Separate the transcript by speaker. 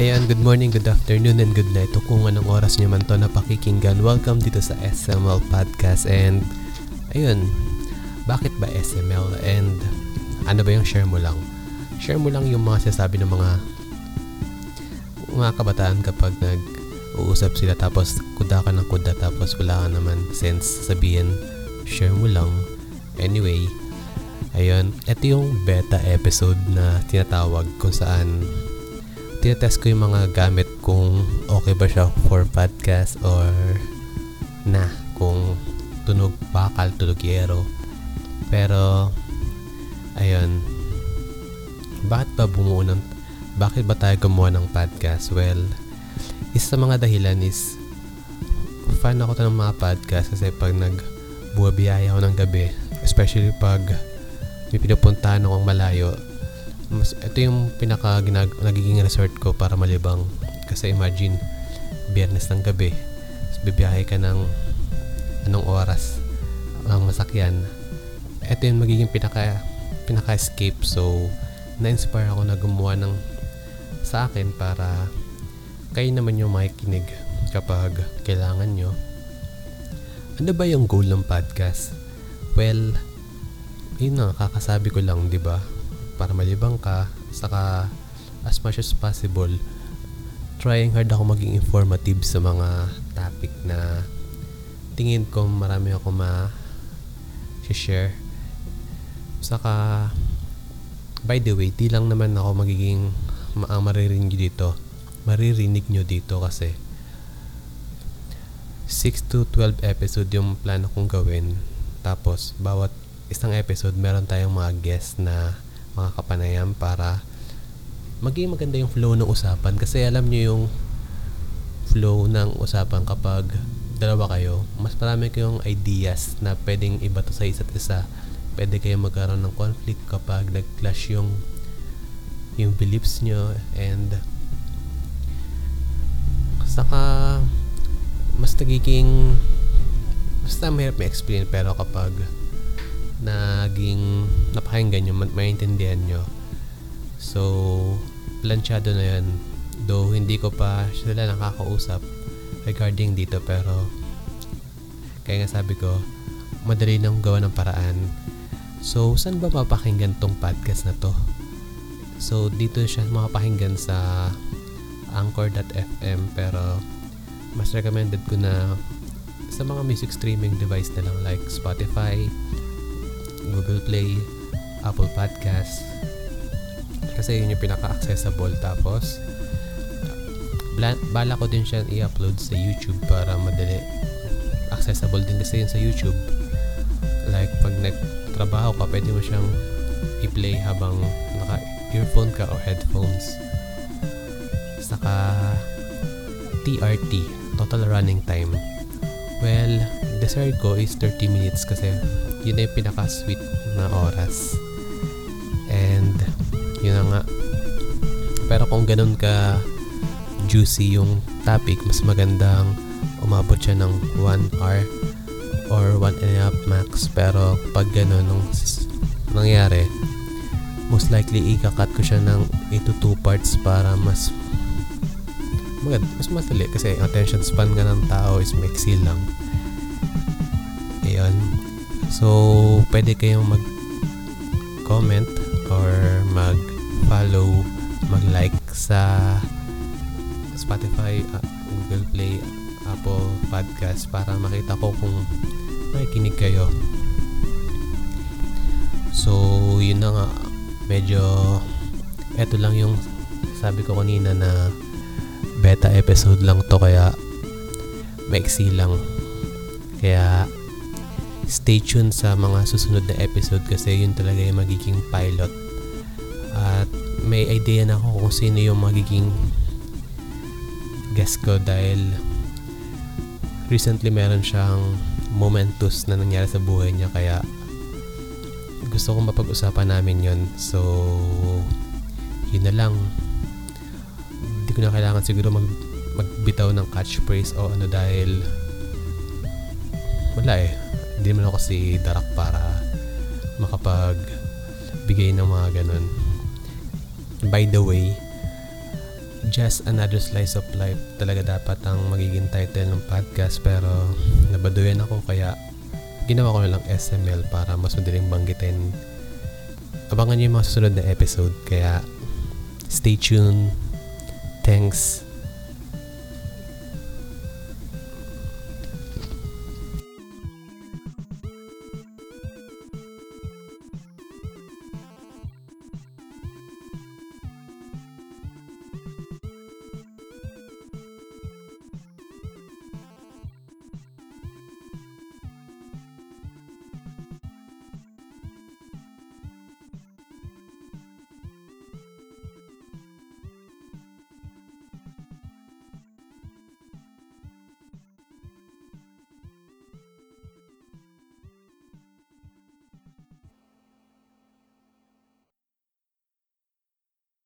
Speaker 1: Ayan, good morning, good afternoon, and good night. O kung anong oras nyo man to napakikinggan, welcome dito sa SML Podcast. And, ayun, bakit ba SML? And, ano ba yung share mo lang? Share mo lang yung mga sinasabi ng mga mga kabataan kapag nag-uusap sila tapos kuda ka ng kuda tapos wala ka naman sense sabihin share mo lang anyway ayun ito yung beta episode na tinatawag kung saan tinatest ko yung mga gamit kung okay ba siya for podcast or na kung tunog bakal tunog yero pero ayun bakit ba bumuo ng bakit ba tayo gumawa ng podcast? Well, isa sa mga dahilan is fan ako to ng mga podcast kasi pag nagbuwabiyaya ako ng gabi, especially pag may pinupuntahan akong malayo, mas, ito yung pinaka ginag, nagiging resort ko para malibang. Kasi imagine, biyernes ng gabi, bibiyahe ka ng anong oras ang masakyan. Ito yung magiging pinaka pinaka-escape. So, na-inspire ako na gumawa ng sa akin para kayo naman yung makikinig kapag kailangan nyo. Ano ba yung goal ng podcast? Well, yun na, kakasabi ko lang, di ba? Para malibang ka, saka as much as possible, trying hard ako maging informative sa mga topic na tingin ko marami ako ma-share. Saka, by the way, di lang naman ako magiging ma- maririnig dito maririnig nyo dito kasi 6 to 12 episode yung plano kong gawin tapos bawat isang episode meron tayong mga guest na mga kapanayam para maging maganda yung flow ng usapan. Kasi alam nyo yung flow ng usapan kapag dalawa kayo mas marami kayong ideas na pwedeng iba to sa isa't isa. Pwede kayong magkaroon ng conflict kapag nag-clash yung yung beliefs nyo. And saka mas nagiging basta mahirap ma-explain pero kapag naging napakinggan nyo maintindihan nyo. So planchado na yan. Though hindi ko pa sila nakakausap regarding dito pero kaya nga sabi ko madali nang gawa ng paraan. So saan ba mapakinggan tong podcast na to? So, dito siya makapakinggan sa anchor.fm pero mas recommended ko na sa mga music streaming device na lang like Spotify, Google Play, Apple Podcast kasi yun yung pinaka-accessible tapos bala ko din siya i-upload sa YouTube para madali accessible din kasi yun sa YouTube like pag nagtrabaho ka pwede mo siyang i-play habang naka earphone ka o headphones. Saka TRT, total running time. Well, desired ko is 30 minutes kasi yun na yung pinaka-sweet na oras. And, yun na nga. Pero kung ganun ka juicy yung topic, mas magandang umabot siya ng 1 hour or 1 and a half max. Pero pag ganun nung nangyari, most likely ikakat ko siya ng into two parts para mas magand mas madali kasi attention span nga ng tao is maiksi lang. Ayun. So pwede kayong mag comment or mag follow mag like sa Spotify uh, Google Play Apple Podcast para makita ko kung makikinig kayo. So yun na nga. Medyo eto lang yung sabi ko kanina na beta episode lang to kaya maiksi lang. Kaya stay tuned sa mga susunod na episode kasi yun talaga yung magiging pilot. At may idea na ako kung sino yung magiging guest ko dahil recently meron siyang momentous na nangyari sa buhay niya kaya gusto kong mapag-usapan namin yon so yun na lang hindi ko na kailangan siguro mag, magbitaw ng catchphrase o ano dahil wala eh hindi naman ako si Darak para makapag bigay ng mga ganun by the way Just Another Slice of Life talaga dapat ang magiging title ng podcast pero nabaduyan ako kaya ginawa ko na lang SML para mas madaling banggitin. Abangan nyo yung mga susunod na episode kaya stay tuned. Thanks